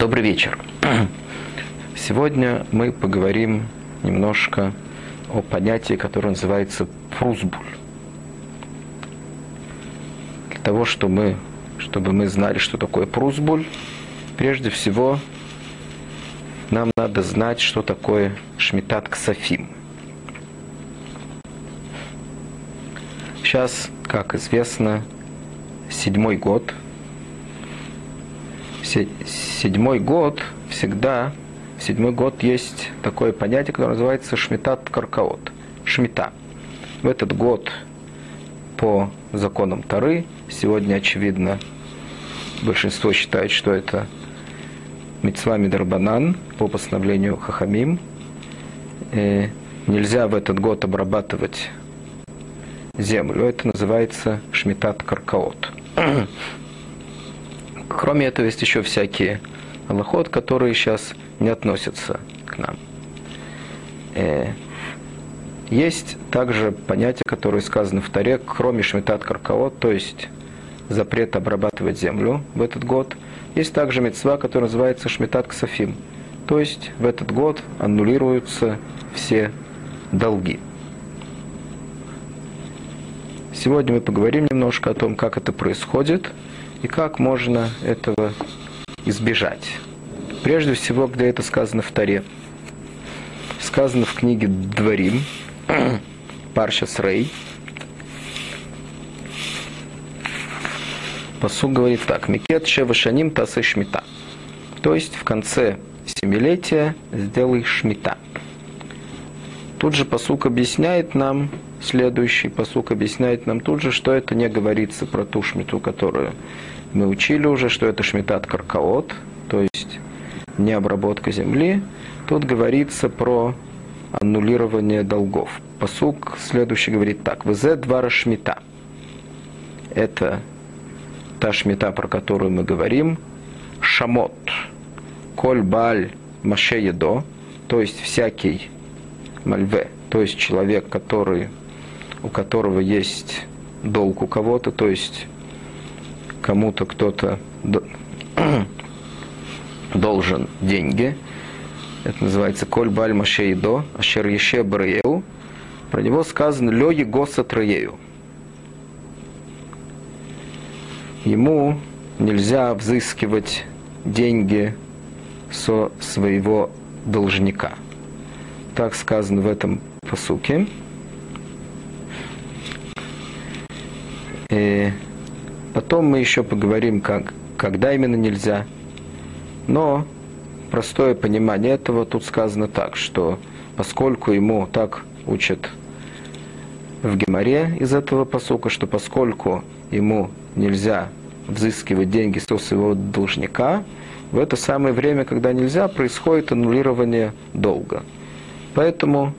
Добрый вечер. Сегодня мы поговорим немножко о понятии, которое называется прузбуль. Для того, чтобы мы, чтобы мы знали, что такое прузбуль, прежде всего нам надо знать, что такое шмитат ксафим. Сейчас, как известно, седьмой год. Седьмой год всегда, в седьмой год есть такое понятие, которое называется шмитат каркаот. Шмита. В этот год по законам Тары, сегодня, очевидно, большинство считает, что это Мецва Мидарбанан по постановлению Хахамим. Э, нельзя в этот год обрабатывать землю. Это называется Шмитат Каркаот. Кроме этого, есть еще всякие аллахот, которые сейчас не относятся к нам. Э, есть также понятие, которое сказано в Таре, кроме Шмитат Каркаот, то есть запрет обрабатывать землю в этот год. Есть также мецва, которая называется Шмитат Ксафим, то есть в этот год аннулируются все долги. Сегодня мы поговорим немножко о том, как это происходит и как можно этого избежать. Прежде всего, где это сказано в Таре. Сказано в книге Дворим, Парша Срей. Посуд говорит так. Микет шевашаним тасы шмита. То есть в конце семилетия сделай шмита. Тут же посук объясняет нам, следующий посук объясняет нам тут же, что это не говорится про ту шмиту, которую мы учили уже, что это шмитат каркаот, то есть не обработка земли. Тут говорится про аннулирование долгов. Посук следующий говорит так. ВЗ два шмита. Это та шмита, про которую мы говорим. Шамот. Коль баль машеедо. То есть всякий мальве, то есть человек, который, у которого есть долг у кого-то, то есть кому-то кто-то должен деньги. Это называется Коль Баль Машейдо, Ашер Еше Браеу. Про него сказано Лё Егоса Троею. Ему нельзя взыскивать деньги со своего должника – так сказано в этом посуке. Потом мы еще поговорим, как, когда именно нельзя. Но простое понимание этого тут сказано так, что поскольку ему так учат в Геморе из этого посука, что поскольку ему нельзя взыскивать деньги со своего должника, в это самое время, когда нельзя, происходит аннулирование долга. Поэтому,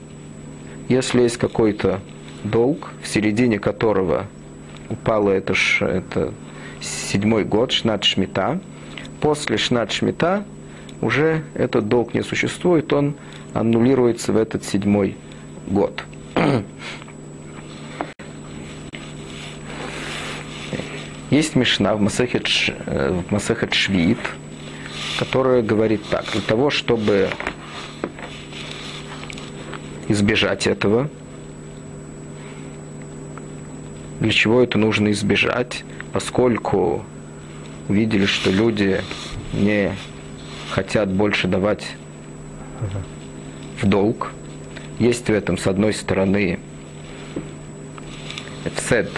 если есть какой-то долг, в середине которого упало это, это седьмой год, Шнат Шмита, после Шнат Шмита уже этот долг не существует, он аннулируется в этот седьмой год. Есть Мишна в Масахет, в Масахет Швид, которая говорит так, для того, чтобы избежать этого. Для чего это нужно избежать? Поскольку увидели, что люди не хотят больше давать в долг. Есть в этом, с одной стороны, цед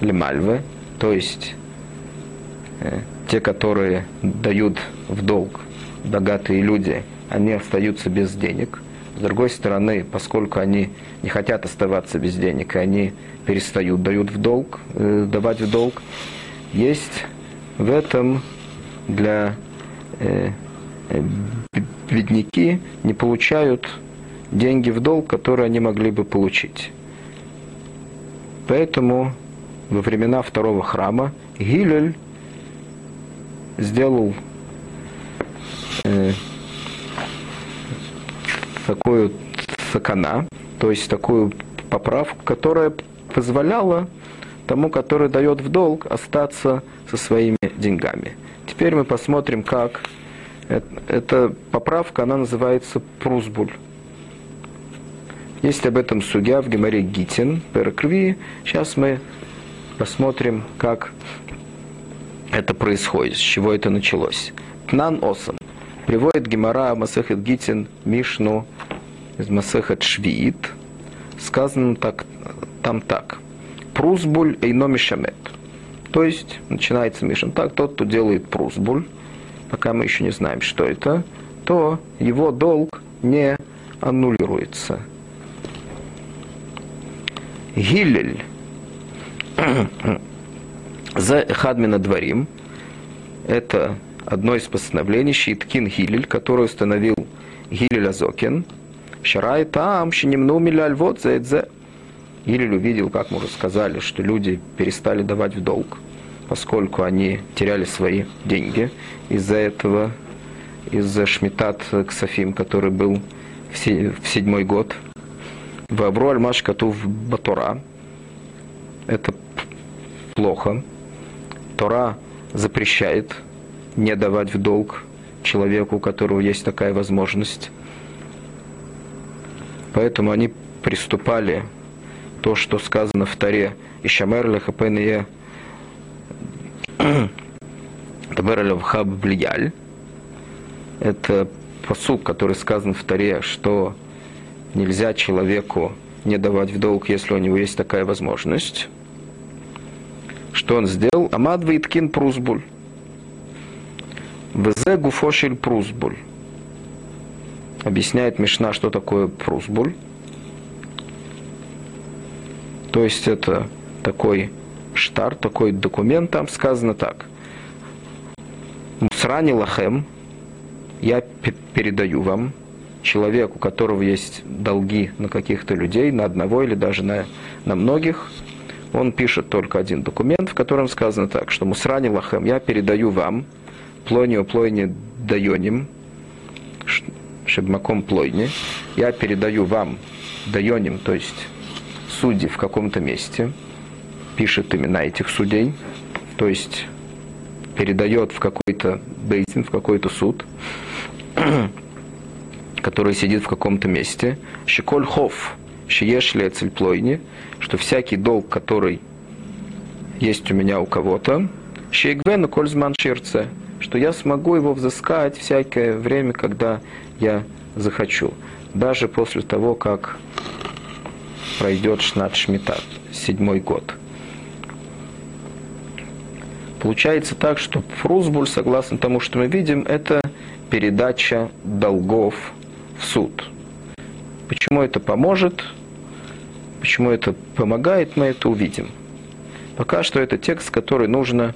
лемальвы, то есть э, те, которые дают в долг, богатые люди, они остаются без денег – с другой стороны, поскольку они не хотят оставаться без денег, и они перестают, дают в долг, э, давать в долг, есть в этом для э, э, бедняки не получают деньги в долг, которые они могли бы получить. Поэтому во времена второго храма Гилель сделал э, такую сакана, то есть такую поправку, которая позволяла тому, который дает в долг, остаться со своими деньгами. Теперь мы посмотрим, как Эта поправка, она называется прузбуль. Есть об этом судья в Геморе Гитин, Перекрви. Сейчас мы посмотрим, как это происходит, с чего это началось. Тнан Осам. Приводит Гемора Масехет Гитин Мишну из Масехет Швиит. Сказано так, там так. Прузбуль эйно мишамет. То есть, начинается Мишин так, тот, кто делает прузбуль, пока мы еще не знаем, что это, то его долг не аннулируется. Гилель. За Хадмина Дворим. Это одно из постановлений Шиткин Гилель, который установил Гилель Азокин. Шарай там, щенемну миляль вот за это. Гилель увидел, как мы уже сказали, что люди перестали давать в долг, поскольку они теряли свои деньги из-за этого, из-за Шмитат Ксафим, который был в седьмой год – Вабру аль-маш катув батура. Это плохо. Тора запрещает не давать в долг человеку, у которого есть такая возможность. Поэтому они приступали то, что сказано в Таре, Ишамер лехапение Табер хаб влияль. Это посук, который сказан в Таре, что нельзя человеку не давать в долг, если у него есть такая возможность. Что он сделал? Амад виткин прузбуль. Взе гуфошель прузбуль. Объясняет Мишна, что такое прузбуль. То есть это такой штар, такой документ, там сказано так. Мусрани лахем, я передаю вам, человек, у которого есть долги на каких-то людей, на одного или даже на, на многих, он пишет только один документ, в котором сказано так, что Мусрани Лахем, я передаю вам, плойню плойне дайоним, шебмаком плойне, я передаю вам дайоним, то есть судьи в каком-то месте, пишет имена этих судей, то есть передает в какой-то бейзин, в какой-то суд, который сидит в каком-то месте, щеколь хов, шиешли цельплойни, что всякий долг, который есть у меня у кого-то, шейгвену кользман ширце, что я смогу его взыскать всякое время, когда я захочу, даже после того, как пройдет шнат шмита, седьмой год. Получается так, что фрузбуль, согласно тому, что мы видим, это передача долгов в суд. Почему это поможет, почему это помогает, мы это увидим. Пока что это текст, который нужно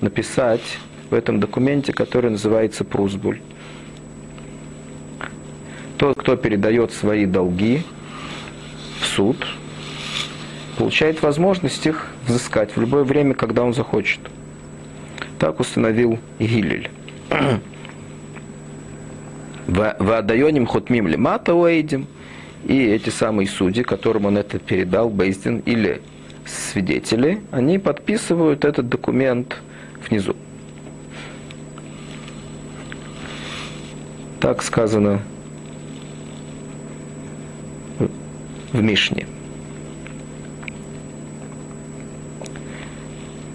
написать в этом документе, который называется Прузбуль. Тот, кто передает свои долги в суд, получает возможность их взыскать в любое время, когда он захочет. Так установил Гилель. В Адайоним Хотмим Лемата Уэйдим, и эти самые судьи, которым он это передал, Бейздин, или свидетели, они подписывают этот документ внизу. Так сказано в Мишне.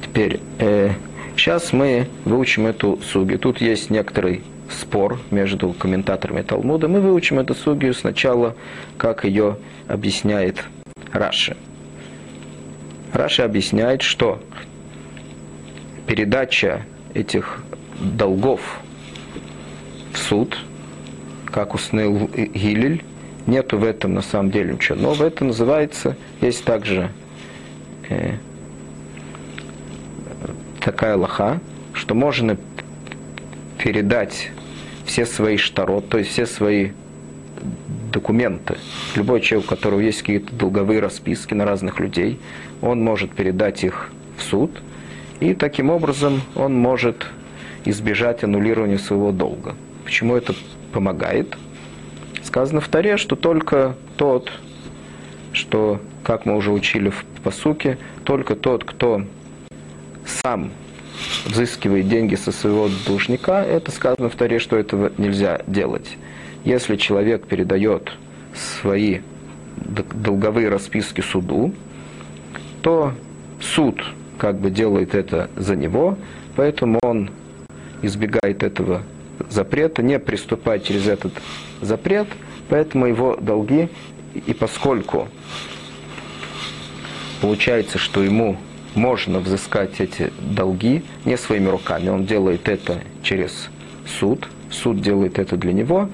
Теперь, э, сейчас мы выучим эту суги. Тут есть некоторый спор между комментаторами Талмуда, мы выучим эту сугию сначала, как ее объясняет Раши. Раши объясняет, что передача этих долгов в суд, как установил Гилель, нету в этом на самом деле ничего нового. Это называется, есть также э, такая лоха, что можно передать все свои штарот, то есть все свои документы. Любой человек, у которого есть какие-то долговые расписки на разных людей, он может передать их в суд, и таким образом он может избежать аннулирования своего долга. Почему это помогает? Сказано в Таре, что только тот, что, как мы уже учили в посуке, только тот, кто сам взыскивает деньги со своего должника, это сказано в Таре, что этого нельзя делать. Если человек передает свои долговые расписки суду, то суд как бы делает это за него, поэтому он избегает этого запрета, не приступать через этот запрет, поэтому его долги, и поскольку получается, что ему можно взыскать эти долги не своими руками, он делает это через суд, суд делает это для него,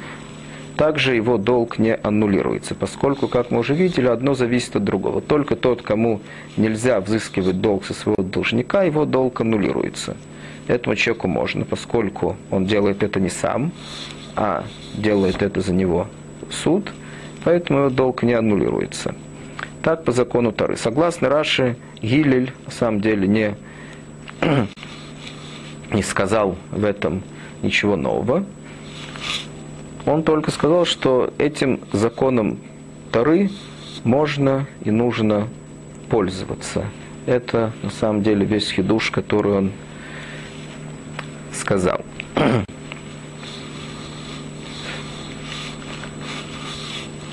также его долг не аннулируется, поскольку, как мы уже видели, одно зависит от другого. Только тот, кому нельзя взыскивать долг со своего должника, его долг аннулируется. Этому человеку можно, поскольку он делает это не сам, а делает это за него суд, поэтому его долг не аннулируется. Так по закону Тары. Согласно Раши, Гилель на самом деле не, не сказал в этом ничего нового. Он только сказал, что этим законом Тары можно и нужно пользоваться. Это на самом деле весь хидуш, который он сказал.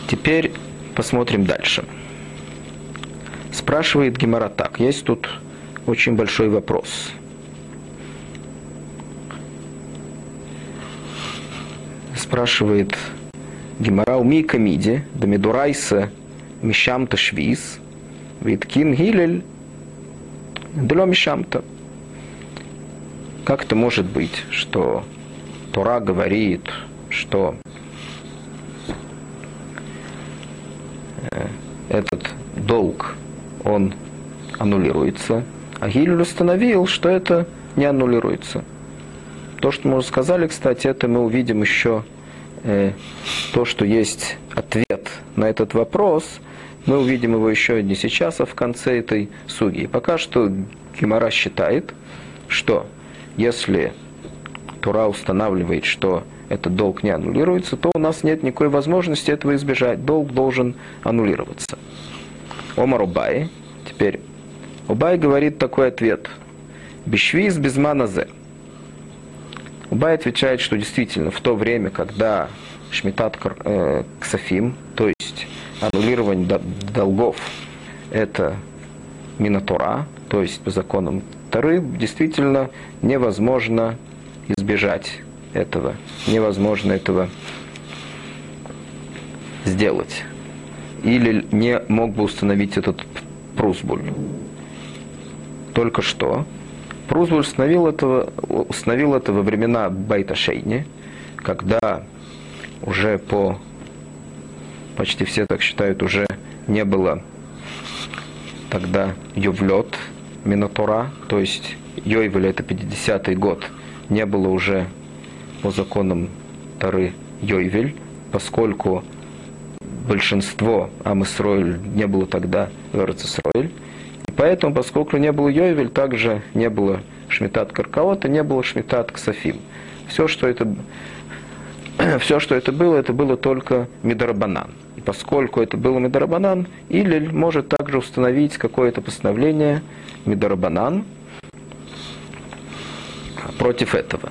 Теперь посмотрим дальше. Спрашивает Гемора так. Есть тут очень большой вопрос. Спрашивает Гемора камиди, да медурайса мишамта швиз, виткин гилель, дло мишамта. Как это может быть, что Тора говорит, что э, этот долг, он аннулируется, а Гилель установил, что это не аннулируется. То, что мы уже сказали, кстати, это мы увидим еще э, то, что есть ответ на этот вопрос, мы увидим его еще не сейчас, а в конце этой суги. Пока что Гимара считает, что если Тура устанавливает, что этот долг не аннулируется, то у нас нет никакой возможности этого избежать. Долг должен аннулироваться. Омар Убай, теперь, Убай говорит такой ответ. Бешвиз без маназе. Убай отвечает, что действительно в то время, когда Шмитат э, Ксафим, то есть аннулирование долгов, это Минатура, то есть по законам Торы, действительно невозможно избежать этого. Невозможно этого сделать. Или не мог бы установить этот прусбуль. Только что. Прусбуль установил, этого, установил это во времена Байта Шейни, когда уже по, почти все так считают, уже не было тогда Ювлет, Минотура, то есть Йойвель это 50-й год, не было уже по законам Тары Йойвель, поскольку большинство Амисроиль не было тогда в Эрцисроиль. И поэтому, поскольку не было Йойвель, также не было Шмитат Каркаота, не было Шмитат Ксафим. Все, что это, все, что это было, это было только Мидарабанан. Поскольку это было Мидарабанан, Илель может также установить какое-то постановление Мидарабанан против этого.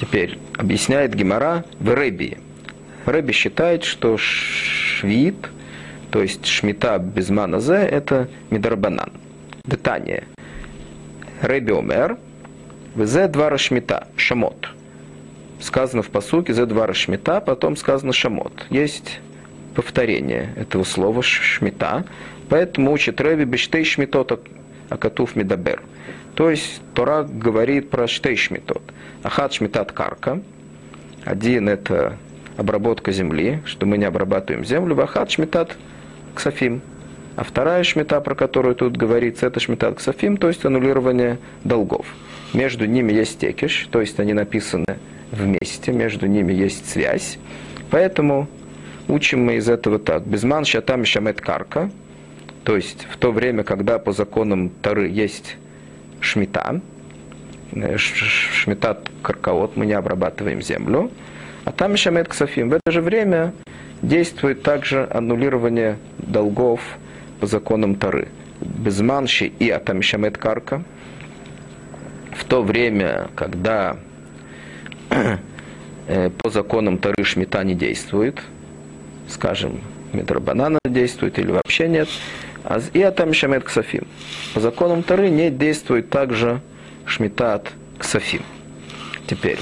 Теперь объясняет Гемора в Рэби. Рэби считает, что швид, то есть шмита без маназе, это мидарбанан. Детание. Рэби омер, взе два шмита, шамот. Сказано в посуке зе два шмита, потом сказано шамот. Есть повторение этого слова шмита, поэтому учит Рэби бештей шмитот акатуф медабер. То есть Тора говорит про штей шмитот. Ахат шмитат карка. Один это обработка земли, что мы не обрабатываем землю. Вахат шмитат ксафим. А вторая шмита, про которую тут говорится, это шмитат ксафим, то есть аннулирование долгов. Между ними есть текиш, то есть они написаны вместе, между ними есть связь. Поэтому учим мы из этого так. Безман шатам шамет карка, то есть в то время, когда по законам Тары есть шмита, э, шмитат каркаот, мы не обрабатываем землю, а там мед ксафим. В это же время действует также аннулирование долгов по законам Тары. Безманши и атамишамет карка. в то время, когда э, по законам Тары Шмита не действует, скажем, Медрабанана действует или вообще нет, а и Атам Шамет Ксафим. По законам Тары не действует также Шмитат Ксафим. Теперь,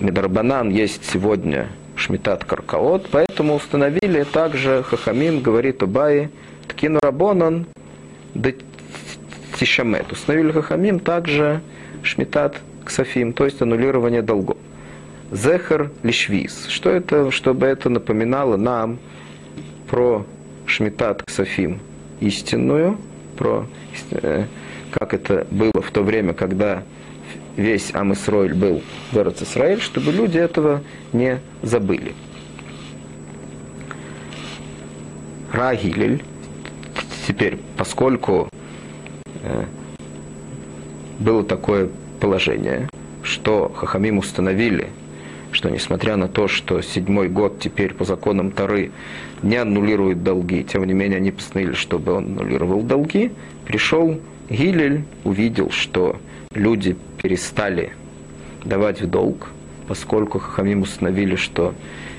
Медрабанан есть сегодня Шмитат Каркаот, поэтому установили также Хахамим, говорит Убай, Ткину Рабонан, Тишамет. Установили Хахамим также Шмитат Ксафим, то есть аннулирование долгов. Зехар Лишвиз. Что это, чтобы это напоминало нам про Шмитат Ксафим истинную, про э, как это было в то время, когда весь Амисроиль был в Израиль, чтобы люди этого не забыли. Рагилель, теперь, поскольку э, было такое положение, что Хахамим установили, что несмотря на то, что седьмой год теперь по законам Тары не аннулирует долги, тем не менее они постановили, чтобы он аннулировал долги, пришел Гилель, увидел, что люди перестали давать в долг, поскольку Хахамим установили, что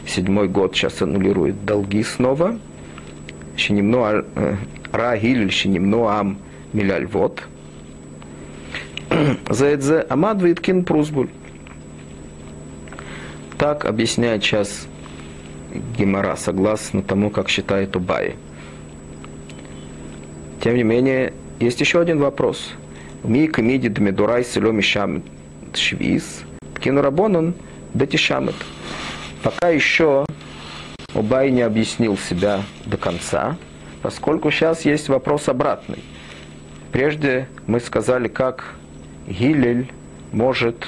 седьмой год сейчас аннулирует долги снова. Шинимну э, Ра Гилель Шинимну Ам Миляль Вот. Заэдзе Амад Виткин Прузбуль. Так объясняет сейчас Гимара, согласно тому, как считает Убай. Тем не менее, есть еще один вопрос. Ми камиди дмедурай селеми шамет швиз, ткину рабонан датишамет. Пока еще Убай не объяснил себя до конца, поскольку сейчас есть вопрос обратный. Прежде мы сказали, как Гилель может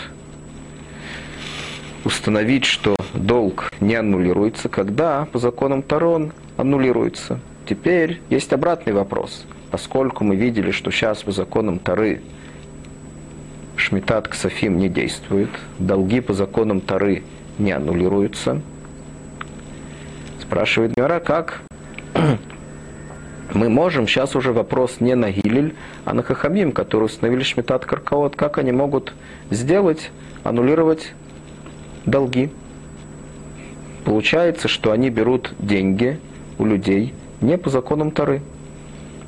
установить, что долг не аннулируется, когда по законам Тарон аннулируется. Теперь есть обратный вопрос. Поскольку мы видели, что сейчас по законам Тары Шмитат Ксафим не действует, долги по законам Тары не аннулируются, спрашивает Гара, как мы можем, сейчас уже вопрос не на Гилель, а на Хахамим, которые установили Шмитат Каркаот, как они могут сделать, аннулировать долги. Получается, что они берут деньги у людей не по законам Тары.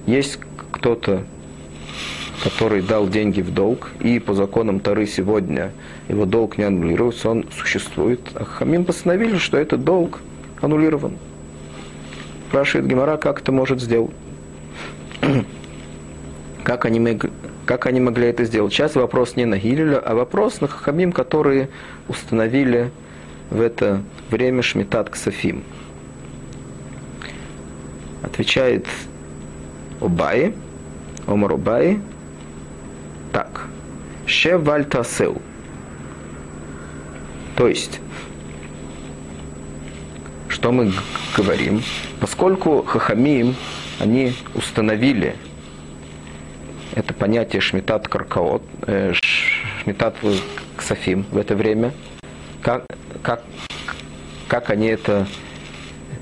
Есть кто-то, который дал деньги в долг, и по законам Тары сегодня его долг не аннулируется, он существует. А Хамим постановили, что этот долг аннулирован. Спрашивает Гемора, как это может сделать? как, они, как они могли это сделать? Сейчас вопрос не на Гилеля, а вопрос на Хахамим, которые установили в это время Шмитат Ксафим. Отвечает Обаи, Омар Обаи, так. Ше вальтасел. То есть, что мы говорим? Поскольку Хахамим, они установили это понятие Шмитат Каркаот, э, Шмитат Ксафим в это время, как, как, как они это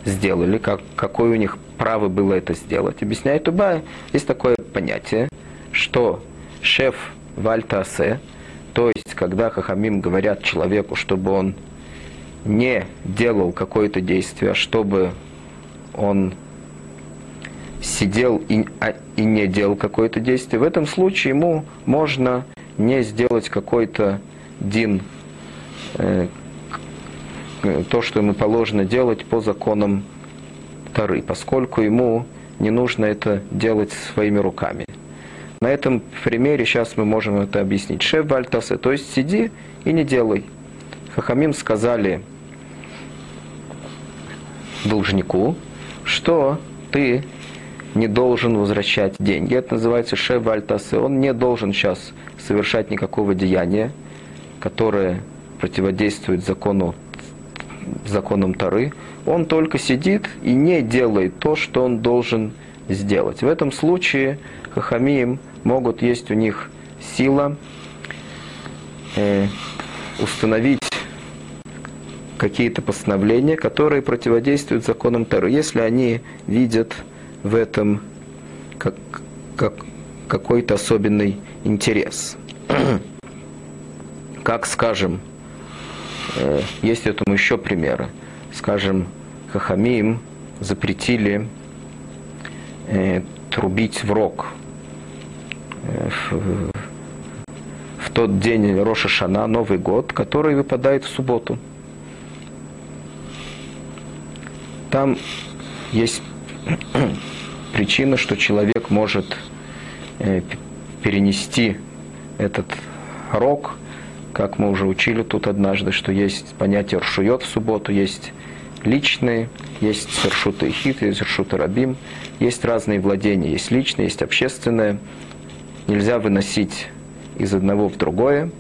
сделали, как, какое у них право было это сделать. Объясняет Уба, есть такое понятие, что шеф Вальтасе, то есть когда Хахамим говорят человеку, чтобы он не делал какое-то действие, а чтобы он сидел и, а, и не делал какое-то действие, в этом случае ему можно не сделать какой-то дин, э, то, что ему положено делать по законам Тары, поскольку ему не нужно это делать своими руками. На этом примере сейчас мы можем это объяснить. Шеф Вальтасе, то есть сиди и не делай. Хахамим сказали должнику, что ты не должен возвращать деньги. Это называется шеф Вальтасе. Он не должен сейчас совершать никакого деяния, которое противодействует закону, законам Тары. Он только сидит и не делает то, что он должен сделать. В этом случае Хахамиим могут есть у них сила э, установить какие-то постановления, которые противодействуют законам Торы, если они видят в этом как, как, какой-то особенный интерес. как, скажем, э, есть этому еще примеры. Скажем, Хахамим запретили э, трубить в рог э, в, в тот день Роша Шана, Новый год, который выпадает в субботу. Там есть причина, что человек может э, перенести этот рог, как мы уже учили тут однажды, что есть понятие ршует в субботу, есть личные, есть сершуты хит, есть сершуты рабим, есть разные владения, есть личные, есть общественное. Нельзя выносить из одного в другое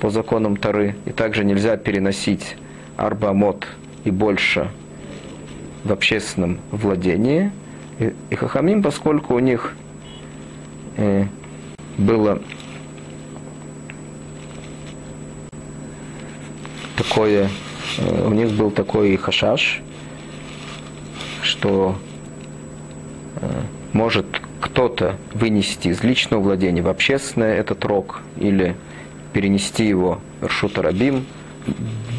по законам Тары, и также нельзя переносить арбамот и больше в общественном владении. И, и Хахамим, поскольку у них э, было такое, э, у них был такой хашаш, что э, может кто-то вынести из личного владения в общественное этот рог или перенести его Ршутарабим,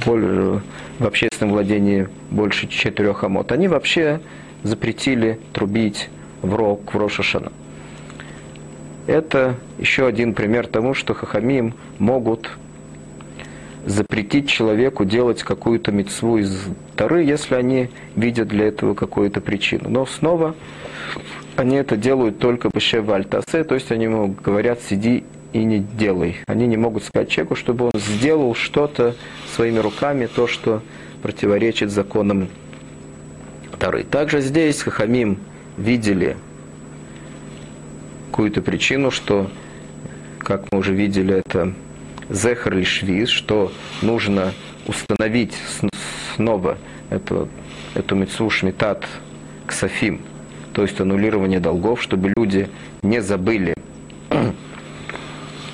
в общественном владении больше четырех амот, они вообще запретили трубить в рог в Рошашана. Это еще один пример тому, что хахамим могут запретить человеку делать какую-то мецву из Тары, если они видят для этого какую-то причину. Но снова они это делают только бешевальтасе, то есть они ему говорят, сиди и не делай. Они не могут сказать человеку, чтобы он сделал что-то своими руками, то, что противоречит законам Тары. Также здесь Хахамим видели какую-то причину, что, как мы уже видели, это зехар или швиз, что нужно установить снова эту, эту митцву шмитат ксафим, то есть аннулирование долгов, чтобы люди не забыли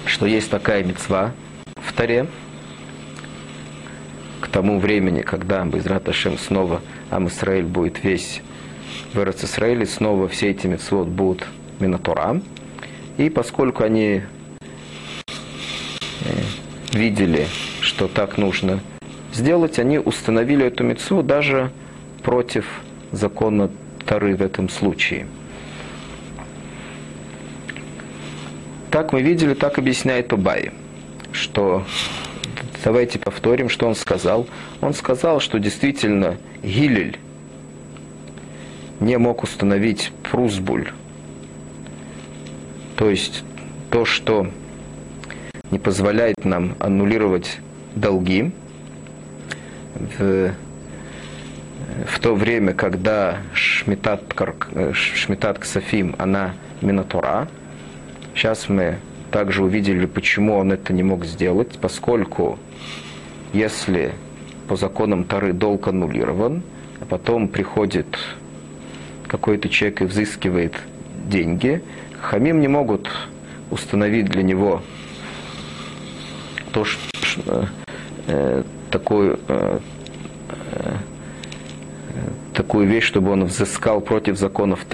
что есть такая мецва в Таре, тому времени, когда Байзрат Ашем снова Ам Исраиль будет весь в Эрец Исраиле, снова все эти мецвод будут Минатура. И поскольку они э, видели, что так нужно сделать, они установили эту мецву даже против закона Тары в этом случае – так мы видели, так объясняет Убай, что давайте повторим, что он сказал. Он сказал, что действительно Гилель не мог установить прусбуль, то есть то, что не позволяет нам аннулировать долги. В, в то время, когда Шмитат, Шмитат Ксафим, она Минатура, Сейчас мы также увидели, почему он это не мог сделать, поскольку если по законам Тары долг аннулирован, а потом приходит какой-то человек и взыскивает деньги, хамим не могут установить для него то, что, э, такое, э, такую вещь, чтобы он взыскал против, законов,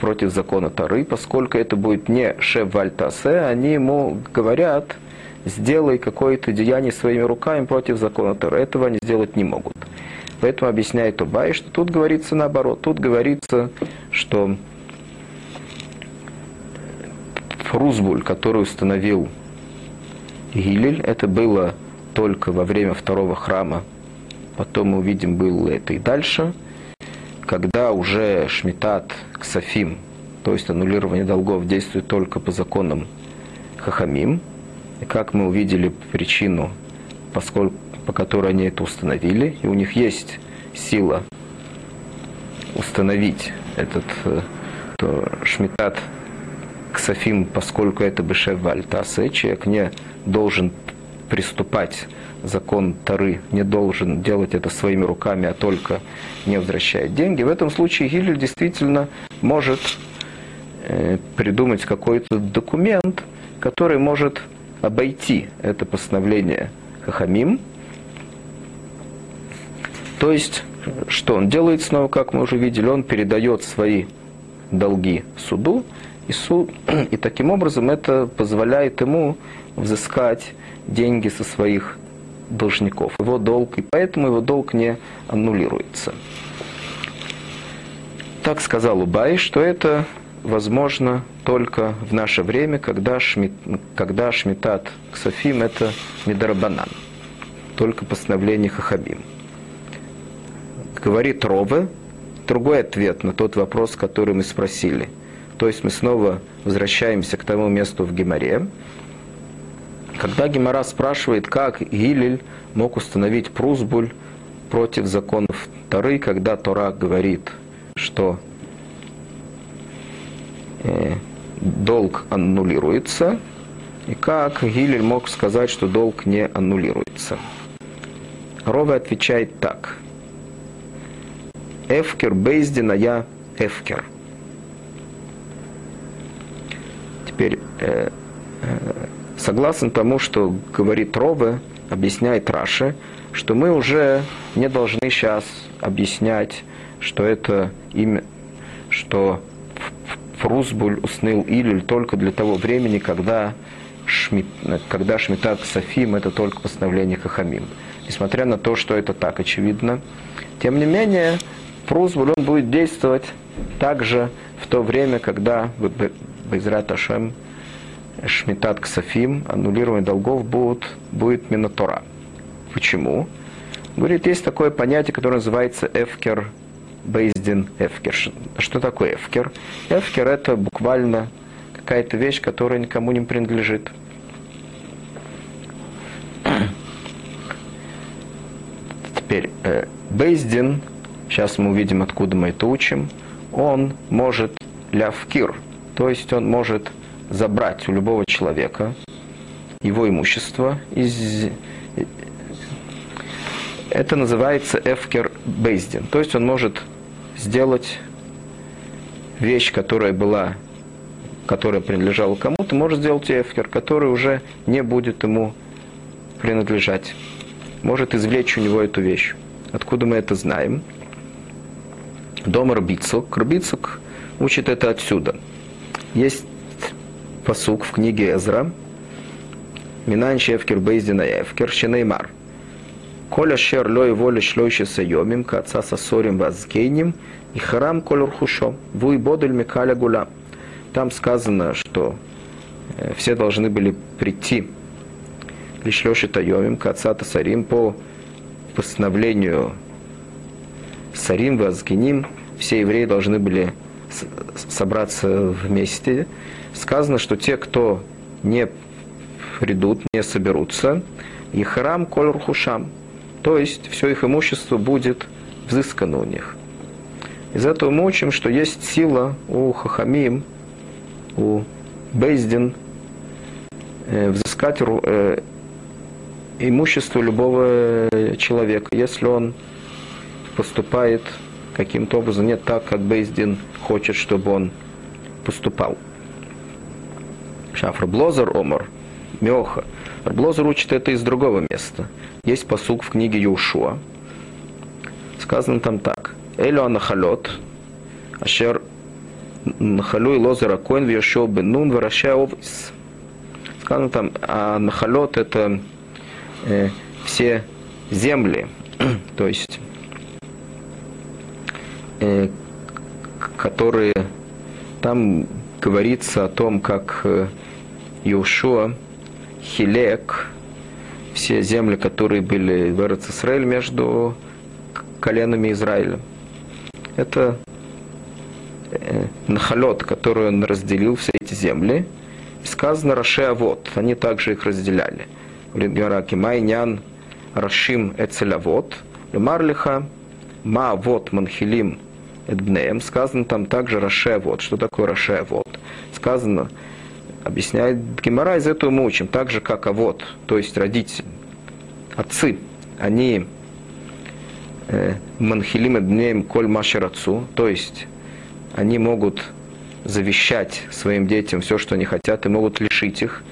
против закона Тары, поскольку это будет не шевальтасе, они ему говорят, сделай какое-то деяние своими руками против закона Тары. Этого они сделать не могут. Поэтому объясняет Убай, что тут говорится наоборот. Тут говорится, что Фрузбуль, который установил Гилель, это было только во время второго храма. Потом мы увидим, было это и дальше – когда уже шмитат ксафим, то есть аннулирование долгов, действует только по законам хахамим, и как мы увидели причину, поскольку, по которой они это установили, и у них есть сила установить этот э, то, шмитат ксафим, поскольку это бешев вальтасе, человек не должен приступать закон Тары не должен делать это своими руками, а только не возвращает деньги, в этом случае Гилель действительно может э, придумать какой-то документ, который может обойти это постановление Хахамим. То есть, что он делает снова, как мы уже видели, он передает свои долги суду И, суд, и таким образом это позволяет ему взыскать деньги со своих должников, его долг, и поэтому его долг не аннулируется. Так сказал Убай, что это возможно только в наше время, когда, шмит, когда шмитат ксафим – это медарабанан, только постановление Хахабим. Говорит Рове, другой ответ на тот вопрос, который мы спросили. То есть мы снова возвращаемся к тому месту в Геморе, когда Гемора спрашивает, как Гилель мог установить прузбуль против законов Торы, когда Тора говорит, что э, долг аннулируется, и как Гилель мог сказать, что долг не аннулируется. Рове отвечает так. Эфкер Бейздина я Эфкер. Теперь э, э, согласын тому, что говорит Рове, объясняет Раши, что мы уже не должны сейчас объяснять, что это имя, что Фрузбуль усныл Илюль только для того времени, когда, шмит, когда Шмитат Софим это только постановление Хахамим. Несмотря на то, что это так очевидно, тем не менее, Фрузбуль он будет действовать также в то время, когда Байзрат Ашем Шмитат Ксафим, аннулирование долгов будет, будет Минотора. Почему? Говорит, есть такое понятие, которое называется Эфкер Бейздин Эфкер. Что такое Эфкер? Эфкер это буквально какая-то вещь, которая никому не принадлежит. Теперь э, Бейздин, сейчас мы увидим, откуда мы это учим, он может лявкир, то есть он может забрать у любого человека его имущество из это называется эфкер бейздин. То есть он может сделать вещь, которая была, которая принадлежала кому-то, может сделать эфкер, который уже не будет ему принадлежать. Может извлечь у него эту вещь. Откуда мы это знаем? Дом Рбицук. Рбицук учит это отсюда. Есть посук в книге Эзра, Минан Шефкер Бейздина Эфкер Шенеймар. Коля шер лой воли шлойши сайомим, каца сосорим вазгейним, и харам коль урхушо, вуй бодель микаля гуля. Там сказано, что э, все должны были прийти лишь леши тайомим, каца сарим по постановлению сарим вазгиним, все евреи должны были собраться вместе сказано, что те, кто не придут, не соберутся, и храм коль рухушам, то есть все их имущество будет взыскано у них. Из этого мы учим, что есть сила у Хахамим, у Бейздин, э, взыскать э, имущество любого человека, если он поступает каким-то образом не так, как Бейздин хочет, чтобы он поступал. Шафр Блозер Омар, Меоха. Блозер учит это из другого места. Есть посук в книге Юшуа. Сказано там так. Элю анахалот, ашер нахалуй лозера коин вьешо бен нун вараща овис. Сказано там, а нахалот это э, все земли, то есть э, которые там говорится о том, как э, Иошуа, Хилек, все земли, которые были в Израиль между коленами Израиля. Это э, нахалет, который он разделил все эти земли. Сказано Раше вот, они также их разделяли. Говорит Майнян Рашим Эцелявот, Марлиха, Ма вот Манхилим Эдбнеем. Сказано там также Раше вот. Что такое Раше вот? Сказано, объясняет Гемора, из этого мы учим, так же, как а вот, то есть родители, отцы, они э, манхилим днеем коль машер отцу, то есть они могут завещать своим детям все, что они хотят, и могут лишить их,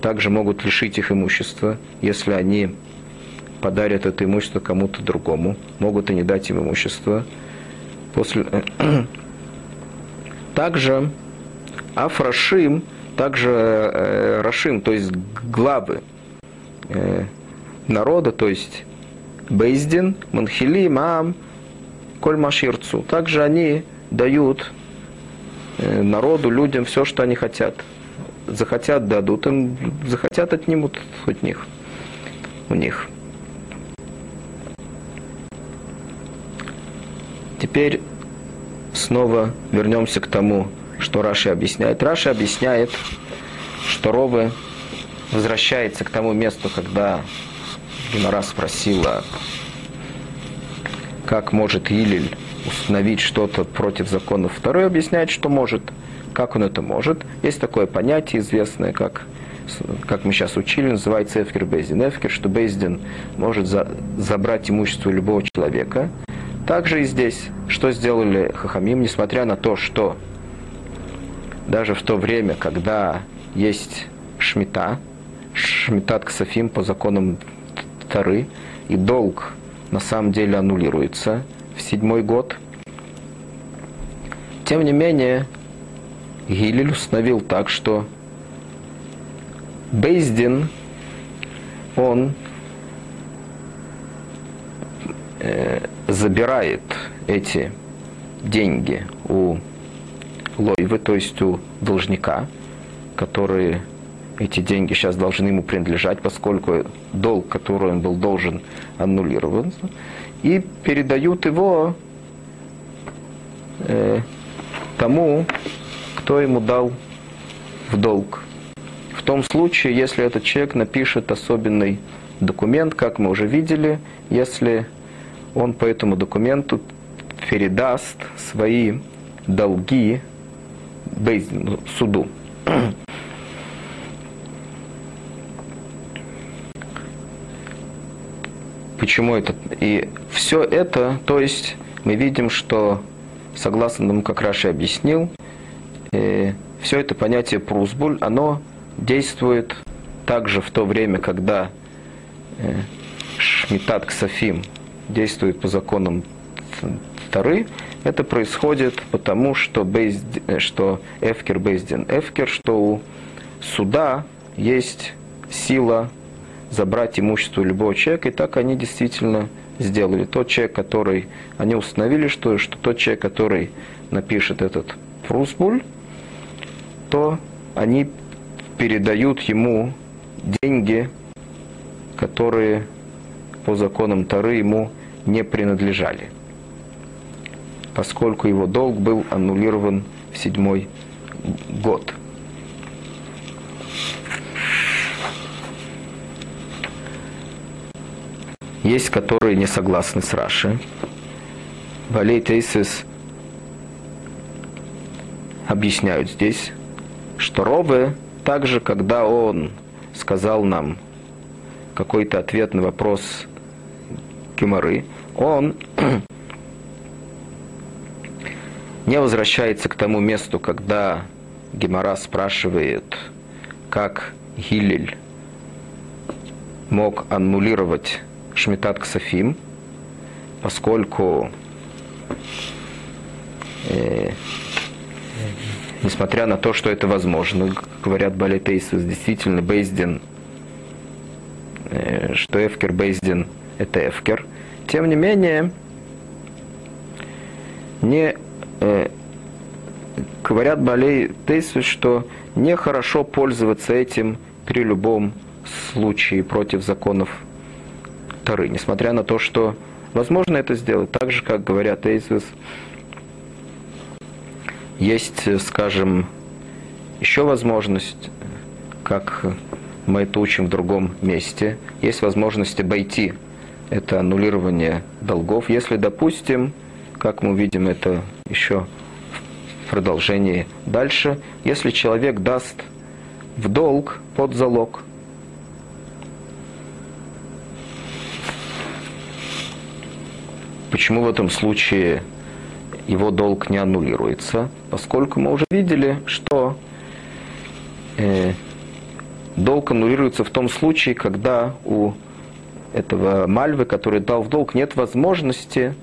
также могут лишить их имущества, если они подарят это имущество кому-то другому, могут и не дать им имущество. После... Также А фрашим, также э, рашим, то есть главы э, народа, то есть Бейздин, Манхили, Маам, Коль Маширцу. Также они дают э, народу, людям все, что они хотят. Захотят, дадут им, захотят, отнимут от них, у них. Теперь снова вернемся к тому, что Раши объясняет. Раши объясняет, что Ровы возвращается к тому месту, когда Гимара спросила, как может Илиль установить что-то против законов. Второй объясняет, что может. Как он это может? Есть такое понятие известное, как, как мы сейчас учили, называется Эфкер Бейздин. Эфкер, что Бейздин может за, забрать имущество любого человека – также и здесь, что сделали Хахамим, несмотря на то, что даже в то время, когда есть шмита, шмитат ксафим по законам Тары, и долг на самом деле аннулируется в седьмой год, тем не менее, Гилель установил так, что Бейздин, он э, забирает эти деньги у лойвы, то есть у должника, которые эти деньги сейчас должны ему принадлежать, поскольку долг, который он был должен, аннулирован, и передают его э, тому, кто ему дал в долг. В том случае, если этот человек напишет особенный документ, как мы уже видели, если он по этому документу передаст свои долги ну, суду. Почему это? И все это, то есть мы видим, что согласно тому, как Раши объяснил, э, все это понятие прусбуль, оно действует также в то время, когда э, Шмитат Ксафим действует по законам Тары, это происходит потому, что, бейз, что эфкер бейздин эфкер, что у суда есть сила забрать имущество любого человека, и так они действительно сделали. Тот человек, который, они установили, что, что тот человек, который напишет этот прусбуль, то они передают ему деньги, которые по законам Тары ему не принадлежали, поскольку его долг был аннулирован в седьмой год. Есть, которые не согласны с Раши. Валей Тейсис объясняют здесь, что Робе также, когда он сказал нам какой-то ответ на вопрос Геморы, он не возвращается к тому месту, когда Гемора спрашивает, как Гилель мог аннулировать Шмитат Ксафим, поскольку э, несмотря на то, что это возможно, говорят Балетейсус, действительно Бейздин, э, что Эфкер Бейздин это Эфкер, тем не менее, не э, говорят болей Тейсу, что нехорошо пользоваться этим при любом случае против законов Тары, несмотря на то, что возможно это сделать, так же, как говорят Эйсус, есть, скажем, еще возможность, как мы это учим в другом месте, есть возможность обойти это аннулирование долгов. Если, допустим, как мы видим это еще в продолжении дальше, если человек даст в долг под залог, Почему в этом случае его долг не аннулируется? Поскольку мы уже видели, что э, долг аннулируется в том случае, когда у этого Мальвы, который дал в долг, нет возможности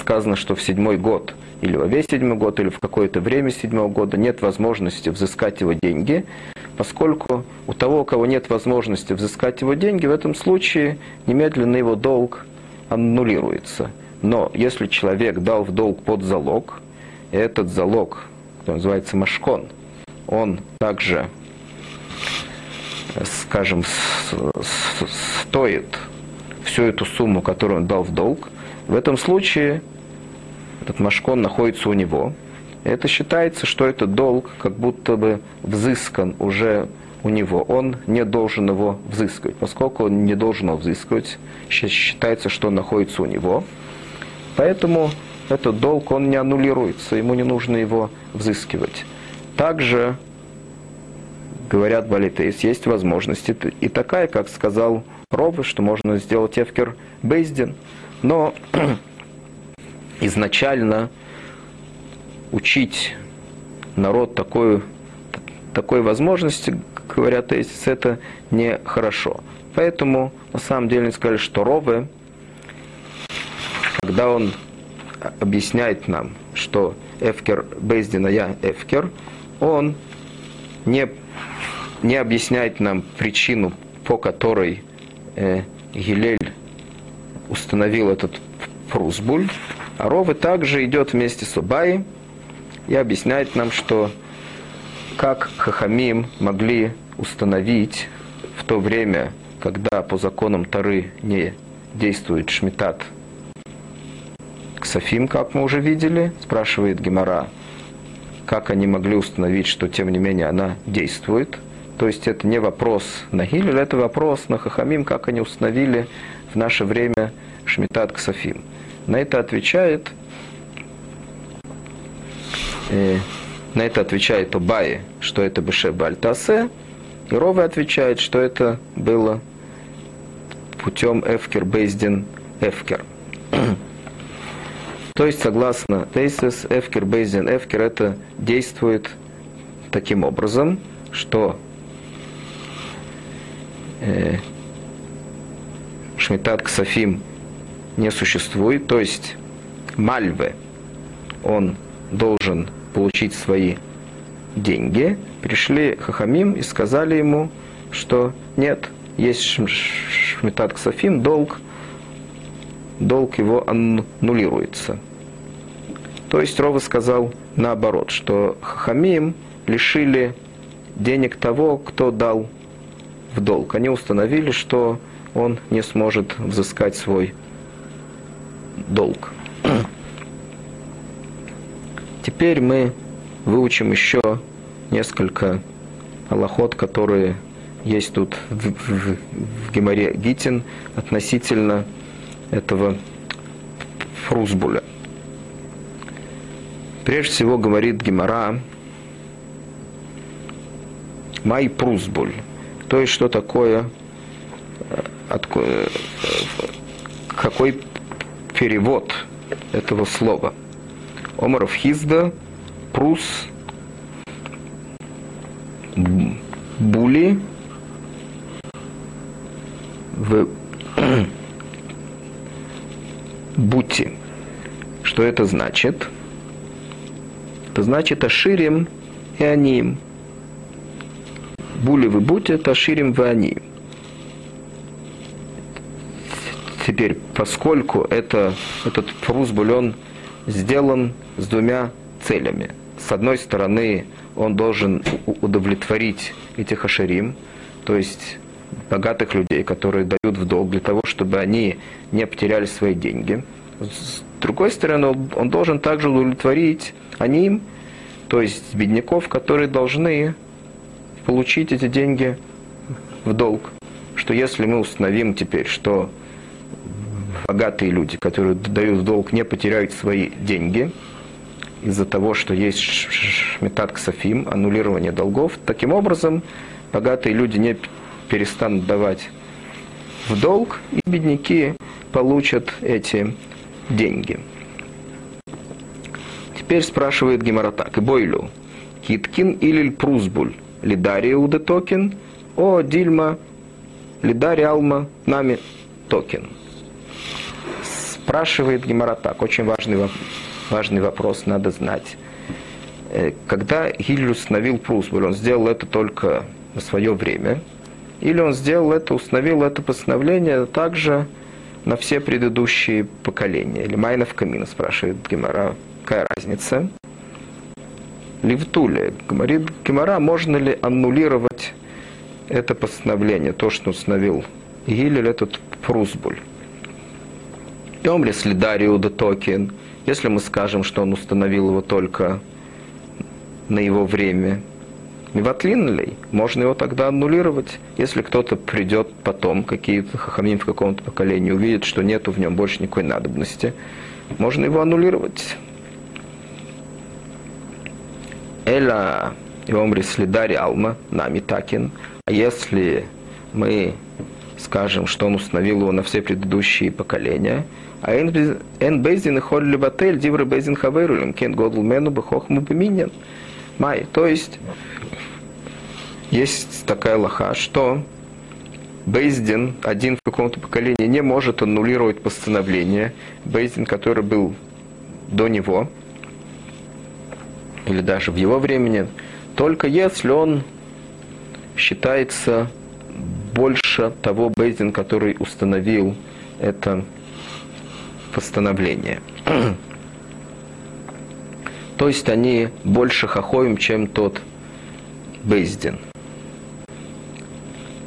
сказано, что в седьмой год или во весь седьмой год, или в какое-то время седьмого года нет возможности взыскать его деньги, поскольку у того, у кого нет возможности взыскать его деньги, в этом случае немедленно его долг аннулируется. Но если человек дал в долг под залог, и этот залог, который называется машкон, он также, скажем, стоит всю эту сумму, которую он дал в долг, в этом случае этот машкон находится у него. Это считается, что этот долг как будто бы взыскан уже у него. Он не должен его взыскивать. Поскольку он не должен его взыскивать, считается, что он находится у него. Поэтому этот долг, он не аннулируется, ему не нужно его взыскивать. Также, говорят балитейс, есть возможность и такая, как сказал Ровы, что можно сделать эфкер бейздин, но изначально учить народ такой, такой возможности, говорят, есть это нехорошо. Поэтому на самом деле сказали, что Ровы, когда он объясняет нам, что Эфкер Бейздина я Эфкер, он не, не объясняет нам причину, по которой э, Гилель установил этот прусбуль, а Ровы также идет вместе с Убай и объясняет нам, что как Хахамим могли установить в то время, когда по законам Тары не действует Шмитат Ксафим, как мы уже видели, спрашивает Гемора, как они могли установить, что тем не менее она действует. То есть это не вопрос на Гилель, это вопрос на Хахамим, как они установили в наше время Шмитат Ксафим. На это отвечает э, на это отвечает Обаи, что это Беше Бальтасе, и Рова отвечает, что это было путем Эфкер Бейздин Эфкер. То есть, согласно Тейсис, Эфкер Бейздин Эфкер это действует таким образом, что Шмитат Ксафим не существует, то есть Мальве, он должен получить свои деньги, пришли Хахамим и сказали ему, что нет, есть Шмитат Ксафим, долг, долг его аннулируется. То есть Рова сказал наоборот, что Хахамим лишили денег того, кто дал в долг. Они установили, что он не сможет взыскать свой долг. Теперь мы выучим еще несколько аллахот, которые есть тут в, в, в Геморе Гитин относительно этого фрузбуля. Прежде всего говорит Гемора Май прузбуль. То есть, что такое, э, э, какой перевод этого слова. Омаров Хизда, Прус, Були, в Бути. Что это значит? Это значит Аширим и Аним. Були в Бути это Аширим в Аним. Теперь, поскольку это, этот фрузбуль, он сделан с двумя целями. С одной стороны, он должен удовлетворить этих ашерим, то есть богатых людей, которые дают в долг для того, чтобы они не потеряли свои деньги. С другой стороны, он должен также удовлетворить они, то есть бедняков, которые должны получить эти деньги в долг. Что если мы установим теперь, что богатые люди, которые дают долг, не потеряют свои деньги из-за того, что есть шметат ксафим, аннулирование долгов. Таким образом, богатые люди не перестанут давать в долг, и бедняки получат эти деньги. Теперь спрашивает Гемаратак, и Бойлю, Киткин или Прузбуль, Лидария Удетокин, о Дильма, Лидари Алма, нами Токин Спрашивает Гемора так, очень важный, важный вопрос, надо знать. Э, когда Гиль установил Прусбуль, он сделал это только на свое время, или он сделал это, установил это постановление также на все предыдущие поколения. Или Майнов Камина спрашивает Гемора, какая разница? Ливтуле. Говорит Гемора, можно ли аннулировать это постановление, то, что установил Гилель, этот Прусбуль. Омли следарию да токен, если мы скажем, что он установил его только на его время, Миватлин ли? Можно его тогда аннулировать, если кто-то придет потом, какие-то хахамим в каком-то поколении увидит, что нету в нем больше никакой надобности. Можно его аннулировать. Эля и омри следари алма, нами такин. А если мы скажем, что он установил его на все предыдущие поколения, а эн бейзин и холли батель дивры бейзин хаверулем кен годл мену бехохму беминьян. Май. То есть, есть такая лоха, что Бейздин, один в каком-то поколении, не может аннулировать постановление. Бейздин, который был до него, или даже в его времени, только если он считается больше того Бейздин, который установил это постановление. То есть они больше хохоим, чем тот Бейздин.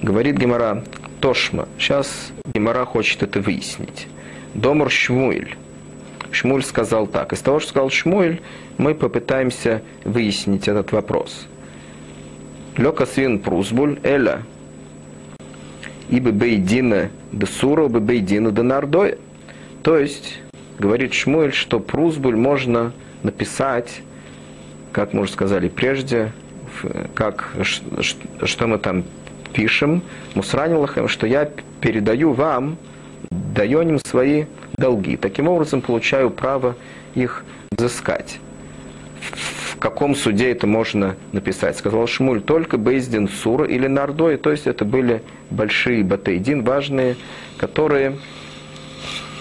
Говорит Гемора, Тошма, сейчас Гемора хочет это выяснить. Домор Шмуэль. Шмуль сказал так. Из того, что сказал Шмуэль, мы попытаемся выяснить этот вопрос. Лёка свин прузбуль, эля, ибо бейдина де сура, ибо бейдина де нардой. То есть, говорит Шмуэль, что прузбуль можно написать, как мы уже сказали прежде, как, что мы там пишем, Мусранилахем, что я передаю вам, даю им свои долги. Таким образом, получаю право их взыскать. В каком суде это можно написать? Сказал Шмуль, только Бейздин Сура или Нардой, то есть это были большие батейдин, важные, которые,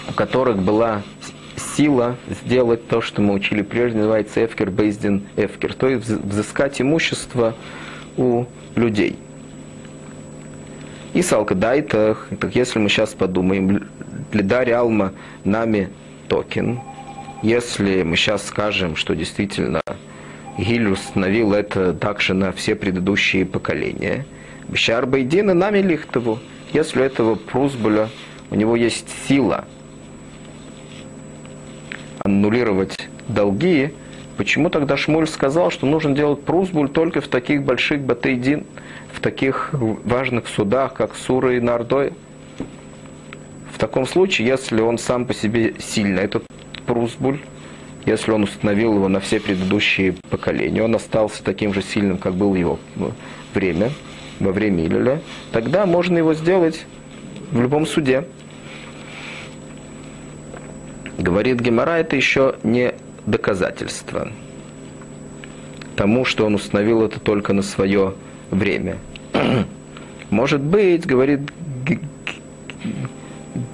у которых была сила сделать то, что мы учили прежде, называется эфкер бейздин эфкер, то есть взыскать имущество у людей. И салкадайтах, так если мы сейчас подумаем, лидари алма нами токен, если мы сейчас скажем, что действительно Гиль установил это также на все предыдущие поколения, Бешар Байдина нами лихтову, если у этого Прузбуля у него есть сила – аннулировать долги, почему тогда Шмуль сказал, что нужно делать прузбуль только в таких больших батейдин, в таких важных судах, как Сура и Нардой? В таком случае, если он сам по себе сильный, этот прузбуль, если он установил его на все предыдущие поколения, он остался таким же сильным, как был его время, во время Илеля, тогда можно его сделать в любом суде. Говорит Гемора, это еще не доказательство тому, что он установил это только на свое время. Может быть, говорит,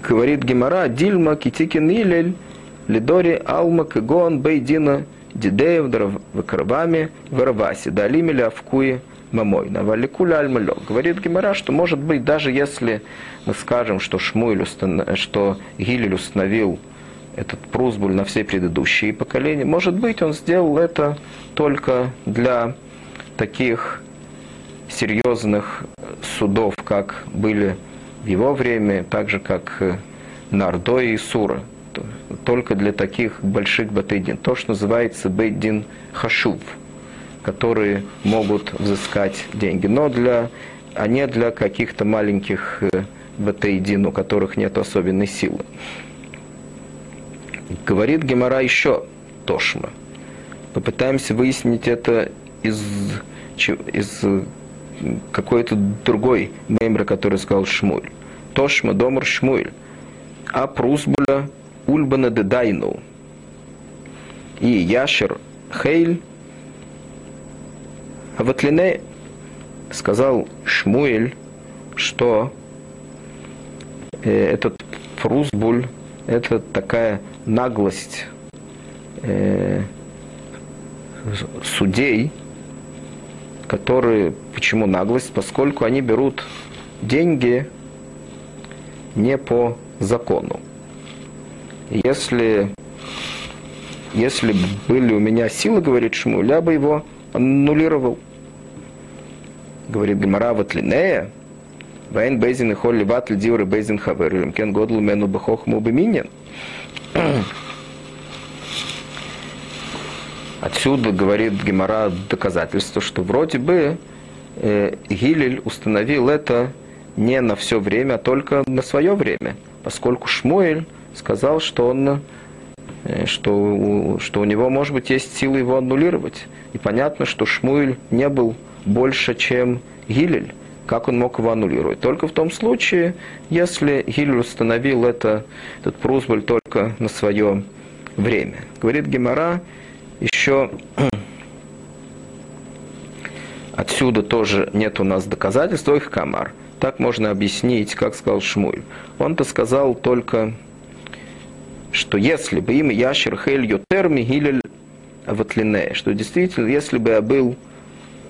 говорит Гемора, Дильма, Китикин Илель, Лидори, Алма, Кагон, Бейдина, Дидеев, Вакарвами, Вараваси, Далимеля, Авкуи, Мамой, Наваликуля Альмалё. Говорит Гемора, что может быть, даже если мы скажем, что Шмуэль, что Гилель установил этот прузбуль на все предыдущие поколения. Может быть, он сделал это только для таких серьезных судов, как были в его время, так же, как Нардо и Сура. Только для таких больших батейдин. То, что называется бейдин хашув, которые могут взыскать деньги. Но для, а не для каких-то маленьких э, батейдин, у которых нет особенной силы. Говорит Гемора еще Тошма. Попытаемся выяснить это из, из какой-то другой мембра, который сказал Шмуль. Тошма Домар Шмуль. А Прусбуля Ульбана Дедайну. И Яшер Хейль а Ватлине сказал Шмуэль, что э, этот Прусбуль это такая наглость э, судей, которые, почему наглость? Поскольку они берут деньги не по закону. Если, если были у меня силы, говорит Шмуль, я бы его аннулировал. Говорит Гемара Ватлинея, Вайн Бейзин и Холли Ватль Дивры Бейзин Хавер, Кен Годл Мену Бахохму Беминин. Отсюда говорит Гемара доказательство, что вроде бы э, Гилель установил это не на все время, а только на свое время, поскольку Шмуэль сказал, что он э, что, что у него, может быть, есть силы его аннулировать. И понятно, что Шмуэль не был больше, чем Гилель. Как он мог его аннулировать? Только в том случае, если Гилель установил это, этот прузбуль только на свое время. Говорит Гемора, еще отсюда тоже нет у нас доказательств, их камар. Так можно объяснить, как сказал Шмуль. Он-то сказал только, что если бы им Яшер Хель Йотер Мигилель Аватлине, что действительно, если бы я был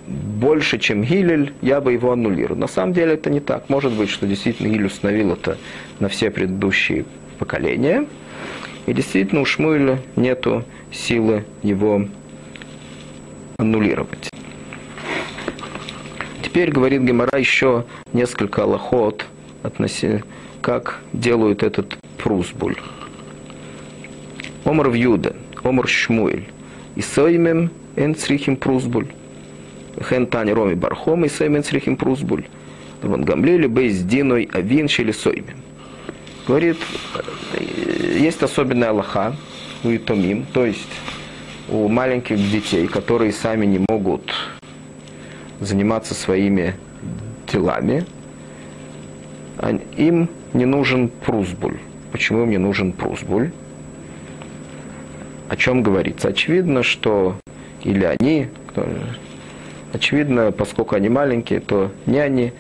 больше, чем Гилель, я бы его аннулировал. На самом деле это не так. Может быть, что действительно Гилель установил это на все предыдущие поколения. И действительно у Шмуэля нету силы его аннулировать. Теперь говорит Гемора еще несколько аллахот, относи, как делают этот прусбуль. Омар Вьюда, Омар Шмуэль, и Соймем Энцрихим прусбуль. Хен Тани Роми Бархом и Соймем Энцрихим прусбуль. Ван Гамлели Бейс Диной Авин Шели Соймем. Говорит, есть особенная Аллаха, у Итомим, то есть у маленьких детей, которые сами не могут заниматься своими делами, им не нужен прузбуль. Почему им не нужен прузбуль? О чем говорится? Очевидно, что или они, кто, очевидно, поскольку они маленькие, то не они,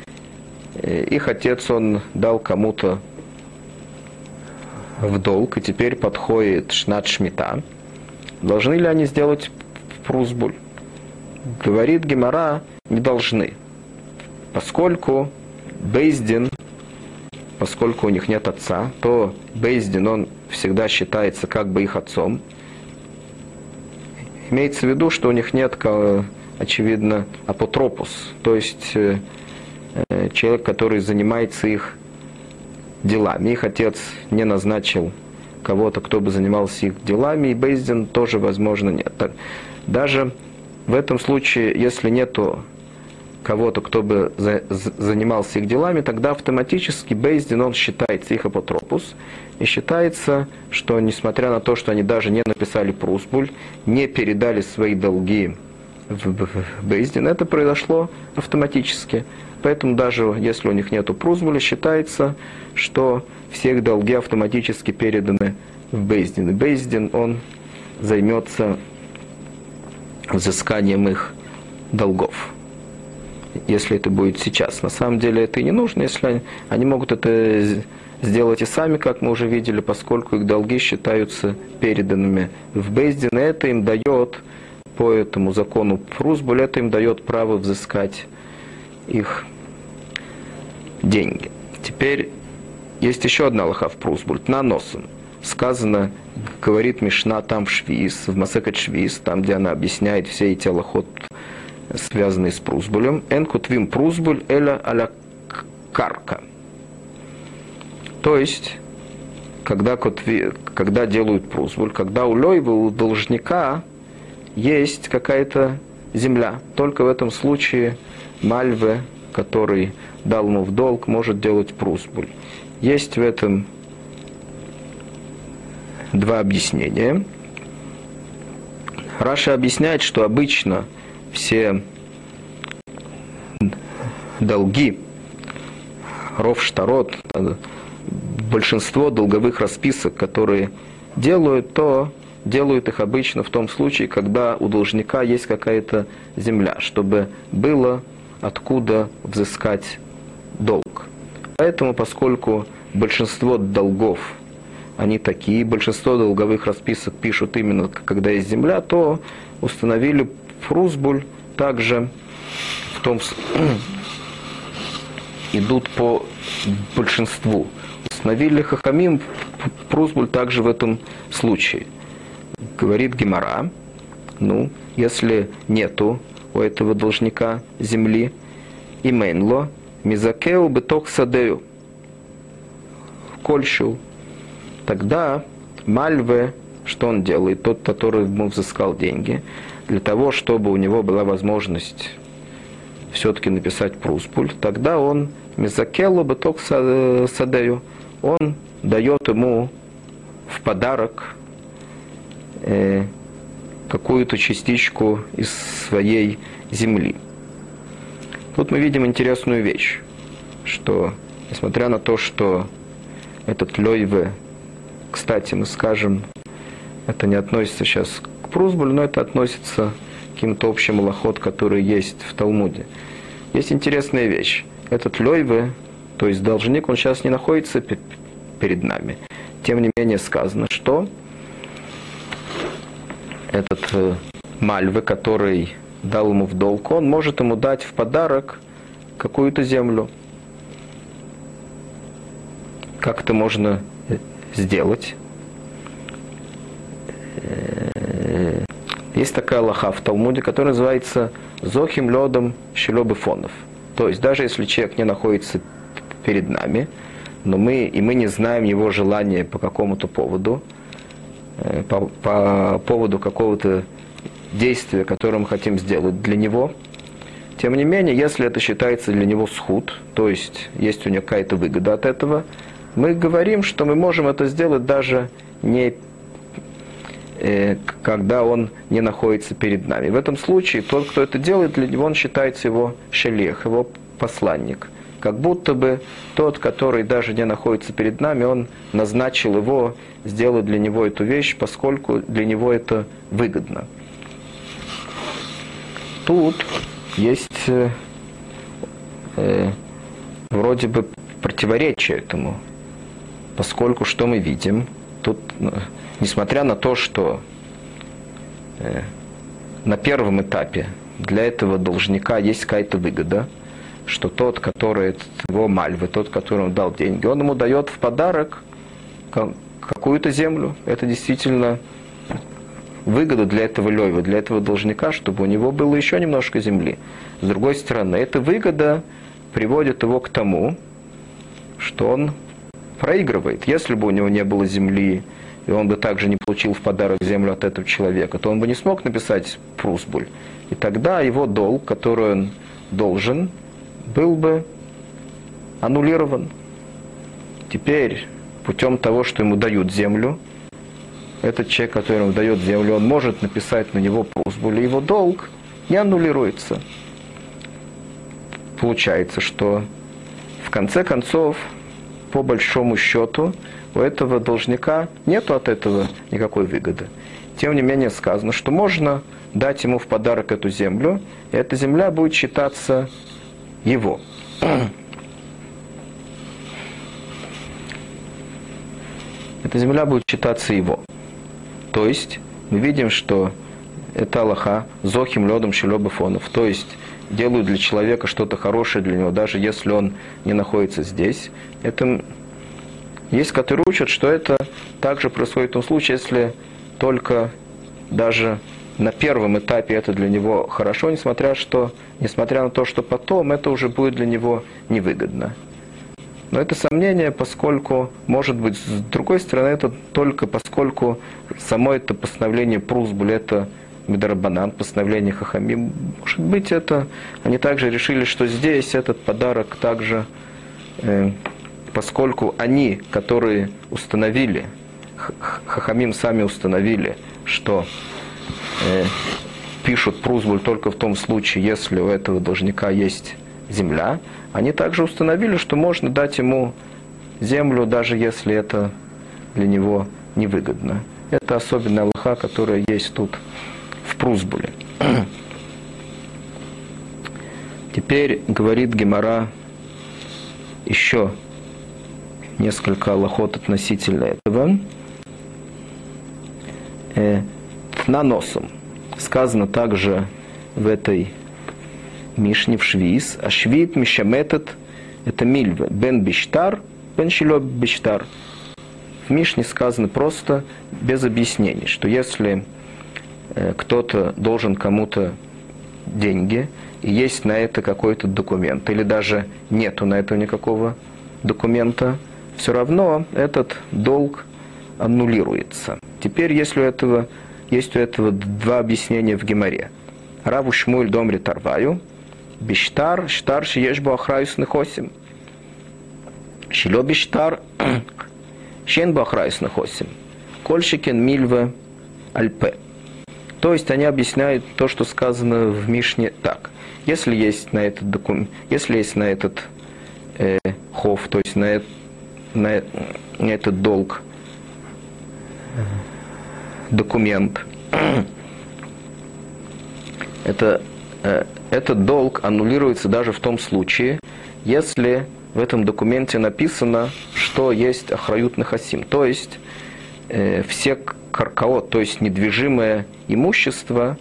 э, их отец, он дал кому-то в долг, и теперь подходит шнат шмита, должны ли они сделать прузбуль? Говорит Гемора, не должны, поскольку Бейздин, поскольку у них нет отца, то Бейздин, он всегда считается как бы их отцом. Имеется в виду, что у них нет, очевидно, апотропус, то есть э, э, человек, который занимается их делами. Их отец не назначил кого-то, кто бы занимался их делами, и Бейздин тоже, возможно, нет. Даже в этом случае, если нету кого-то, кто бы за, занимался их делами, тогда автоматически Бейздин, он считается их апотропус, и считается, что несмотря на то, что они даже не написали прусбуль, не передали свои долги в Бейздин, это произошло автоматически. Поэтому даже если у них нет прузбуля, считается, что все их долги автоматически переданы в Бейздин. И Бейздин, он займется взысканием их долгов. Если это будет сейчас. На самом деле это и не нужно, если они, они могут это сделать и сами, как мы уже видели, поскольку их долги считаются переданными в Бейздин, это им дает, по этому закону Прузбуль, это им дает право взыскать их деньги. Теперь есть еще одна лоха в Прусбульт, на носом. Сказано, говорит Мишна там в Швиз, в Масекет Швиз, там, где она объясняет все эти лохот, связанные с Прусбулем. Энкутвим Прусбуль эля аля карка. То есть, когда, когда делают прусбуль, когда у Лойва, у должника есть какая-то земля. Только в этом случае Мальве, который дал ему в долг, может делать прусбуль. Есть в этом два объяснения. Раша объясняет, что обычно все долги, ровштарот, большинство долговых расписок, которые делают, то делают их обычно в том случае, когда у должника есть какая-то земля, чтобы было откуда взыскать долг. Поэтому, поскольку большинство долгов, они такие, большинство долговых расписок пишут именно, когда есть земля, то установили Фрузбуль также в том идут по большинству. Установили Хахамим Прузбуль также в этом случае. Говорит Гемора, ну, если нету у этого должника земли, именло, мизакеу беток садею, кольщу, тогда Мальве, что он делает, тот, который ему взыскал деньги, для того, чтобы у него была возможность все-таки написать Пруспуль, тогда он Мизакелу быток садею, он дает ему в подарок э, какую-то частичку из своей земли. Тут мы видим интересную вещь, что несмотря на то, что этот Лойве, кстати, мы скажем, это не относится сейчас к Прузбулю, но это относится к каким-то общим лохот, которые есть в Талмуде. Есть интересная вещь. Этот Лойве, то есть должник, он сейчас не находится перед нами. Тем не менее сказано, что этот э, Мальвы, который дал ему в долг, он может ему дать в подарок какую-то землю. Как это можно э, сделать? Есть такая лоха в Талмуде, которая называется «Зохим ледом щелебы фонов». То есть даже если человек не находится перед нами, но мы, и мы не знаем его желания по какому-то поводу, э, по, по поводу какого-то действия, которое мы хотим сделать для него, тем не менее, если это считается для него схуд, то есть есть у него какая-то выгода от этого, мы говорим, что мы можем это сделать даже не когда он не находится перед нами. В этом случае тот, кто это делает, для него он считается его шелех, его посланник. Как будто бы тот, который даже не находится перед нами, он назначил его, сделать для него эту вещь, поскольку для него это выгодно. Тут есть э, э, вроде бы противоречие этому, поскольку что мы видим, тут, э, несмотря на то, что э, на первом этапе для этого должника есть какая-то выгода, что тот, который его мальвы, тот, которому дал деньги, он ему дает в подарок какую-то землю. Это действительно выгоду для этого лева, для этого должника, чтобы у него было еще немножко земли. С другой стороны, эта выгода приводит его к тому, что он проигрывает. Если бы у него не было земли, и он бы также не получил в подарок землю от этого человека, то он бы не смог написать Прусбуль. И тогда его долг, который он должен, был бы аннулирован. Теперь, путем того, что ему дают землю, этот человек, которому дает землю, он может написать на него просьбу, или его долг не аннулируется. Получается, что в конце концов, по большому счету, у этого должника нет от этого никакой выгоды. Тем не менее сказано, что можно дать ему в подарок эту землю, и эта земля будет считаться его. Эта земля будет считаться его. То есть мы видим, что это Аллаха зохим ледом шелебафонов. То есть делают для человека что-то хорошее для него, даже если он не находится здесь. Это есть, которые учат, что это также происходит в том случае, если только даже на первом этапе это для него хорошо, несмотря, что, несмотря на то, что потом это уже будет для него невыгодно. Но это сомнение, поскольку, может быть, с другой стороны, это только поскольку само это постановление Прусбуль, это Медарабанан, постановление Хахами, может быть, это они также решили, что здесь этот подарок также, э, поскольку они, которые установили, Хахамим сами установили, что э, пишут Прузбуль только в том случае, если у этого должника есть земля, они также установили, что можно дать ему землю, даже если это для него невыгодно. Это особенная Аллаха, которая есть тут Прузбуле. Теперь говорит Гемора еще несколько лохот относительно этого. Э, наносом. Сказано также в этой Мишне в Швиз, а Швид Мишаметет это Мильве, Бен Биштар, Бен Шило Биштар. В Мишне сказано просто, без объяснений, что если кто-то должен кому-то деньги, и есть на это какой-то документ, или даже нету на это никакого документа, все равно этот долг аннулируется. Теперь, если у этого, есть у этого два объяснения в Геморе. Раву Шмуль Домри Тарваю, Биштар, Штар, Шиешбу Ахраюс Нехосим. Шило Биштар, Шен Бахраюс Нехосим. Кольшикен Мильве Альпе. То есть они объясняют то, что сказано в Мишне так. Если есть на этот документ, если есть на этот э, хов, то есть на, на, на этот долг документ, это, э, этот долг аннулируется даже в том случае, если в этом документе написано, что есть охрают хасим, то есть э, все каркаот, то есть недвижимое имущество,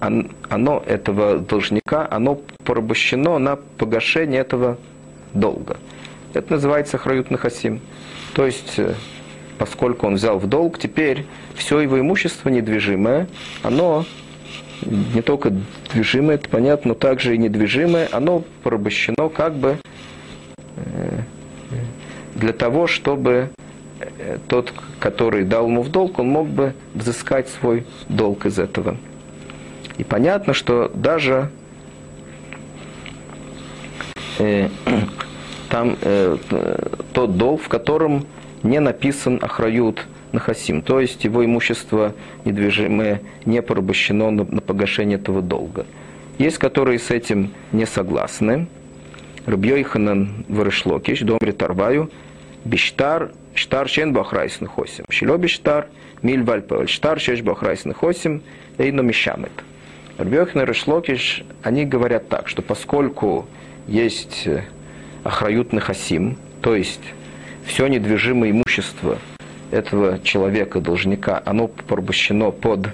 оно этого должника, оно порабощено на погашение этого долга. Это называется храют хасим. То есть, э, поскольку он взял в долг, теперь все его имущество недвижимое, оно не только движимое, это понятно, но также и недвижимое, оно порабощено как бы э, для того, чтобы э, тот, который дал ему в долг, он мог бы взыскать свой долг из этого. И понятно, что даже э, там э, тот долг, в котором не написан Ахрают Нахасим, то есть его имущество недвижимое не порабощено на, на погашение этого долга. Есть, которые с этим не согласны. רבי יוחנן וריש לקיש דאמרי תרוייהו, בשטר, שטר שאין בו אחריות נכסים. שלא בשטר, מלוה על פה, אבל שטר שיש בו אחריות נכסים, אינו משמט. Раби Йоханан и Реш Лакиш, они говорят так, что поскольку есть אחריות נכסים, то есть все недвижимое имущество – этого человека, должника, оно порабощено под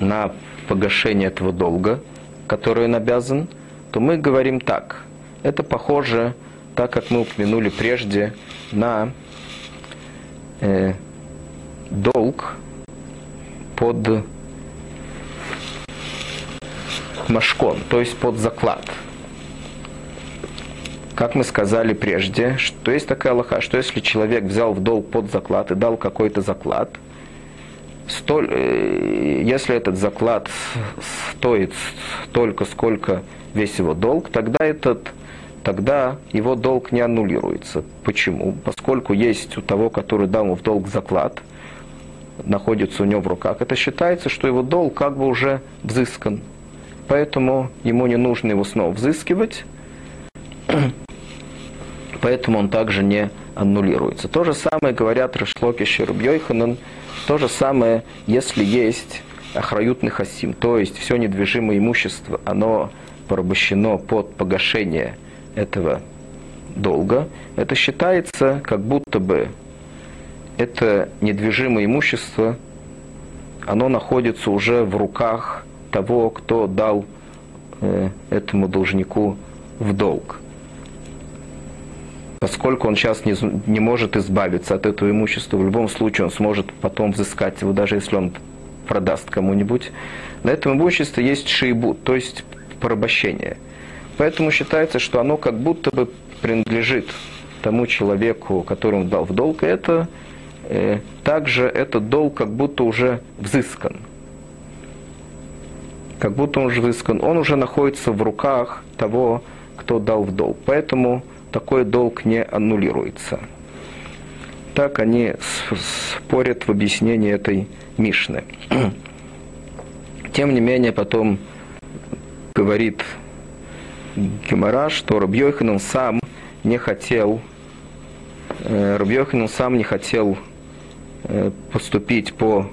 на погашение этого долга, который он обязан, то мы говорим так. Это похоже, так как мы упомянули прежде, на э, долг под машкон, то есть под заклад – как мы сказали прежде, что есть такая лоха, что если человек взял в долг под заклад и дал какой-то заклад, столь, э, если этот заклад стоит столько, сколько весь его долг, тогда этот тогда его долг не аннулируется. Почему? Поскольку есть у того, который дал ему в долг заклад, находится у него в руках, это считается, что его долг как бы уже взыскан. Поэтому ему не нужно его снова взыскивать, поэтому он также не аннулируется. То же самое говорят Рашлоки Шерубьойханан, то же самое, если есть охраютный хасим, то есть все недвижимое имущество, оно порабощено под погашение этого долга, это считается, как будто бы это недвижимое имущество, оно находится уже в руках того, кто дал э, этому должнику в долг поскольку он сейчас не, не может избавиться от этого имущества, в любом случае он сможет потом взыскать его, даже если он продаст кому-нибудь. На этом имуществе есть шейбу, то есть порабощение. Поэтому считается, что оно как будто бы принадлежит тому человеку, которому дал в долг, и это э, также этот долг как будто уже взыскан. Как будто он уже взыскан. Он уже находится в руках того, кто дал в долг. Поэтому такой долг не аннулируется. Так они спорят в объяснении этой Мишны. Тем не менее, потом говорит Гемора, что Рабьёханан сам не хотел, э, Рабьёханан сам не хотел э, поступить по,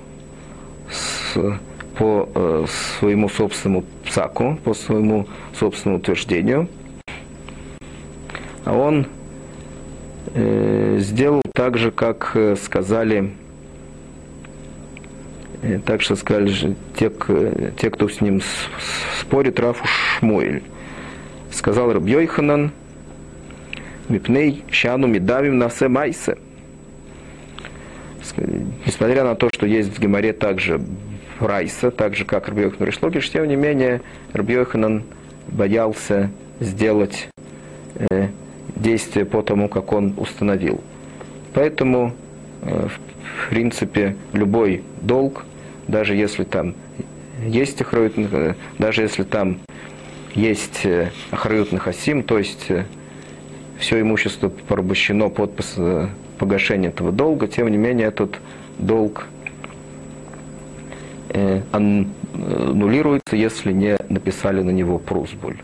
по э, своему собственному псаку, по своему собственному утверждению – а он сделал так же, как сказали, так что сказали же те, те, кто с ним спорит, Рафу Шмуэль. Сказал Рабьёйханан, Мипней Шану Медавим Насе Майсе. Несмотря на то, что есть в Геморе также Райса, так же как Рабьёйхан Ришлокиш, тем не менее Рабьёйханан боялся сделать э, действие по тому, как он установил. Поэтому, э, в принципе, любой долг, даже если там есть охрают, э, даже если там есть э, охрают хасим, то есть все имущество порабощено под э, погашение этого долга, тем не менее этот долг э, ан- э, аннулируется, если не написали на него прусбуль.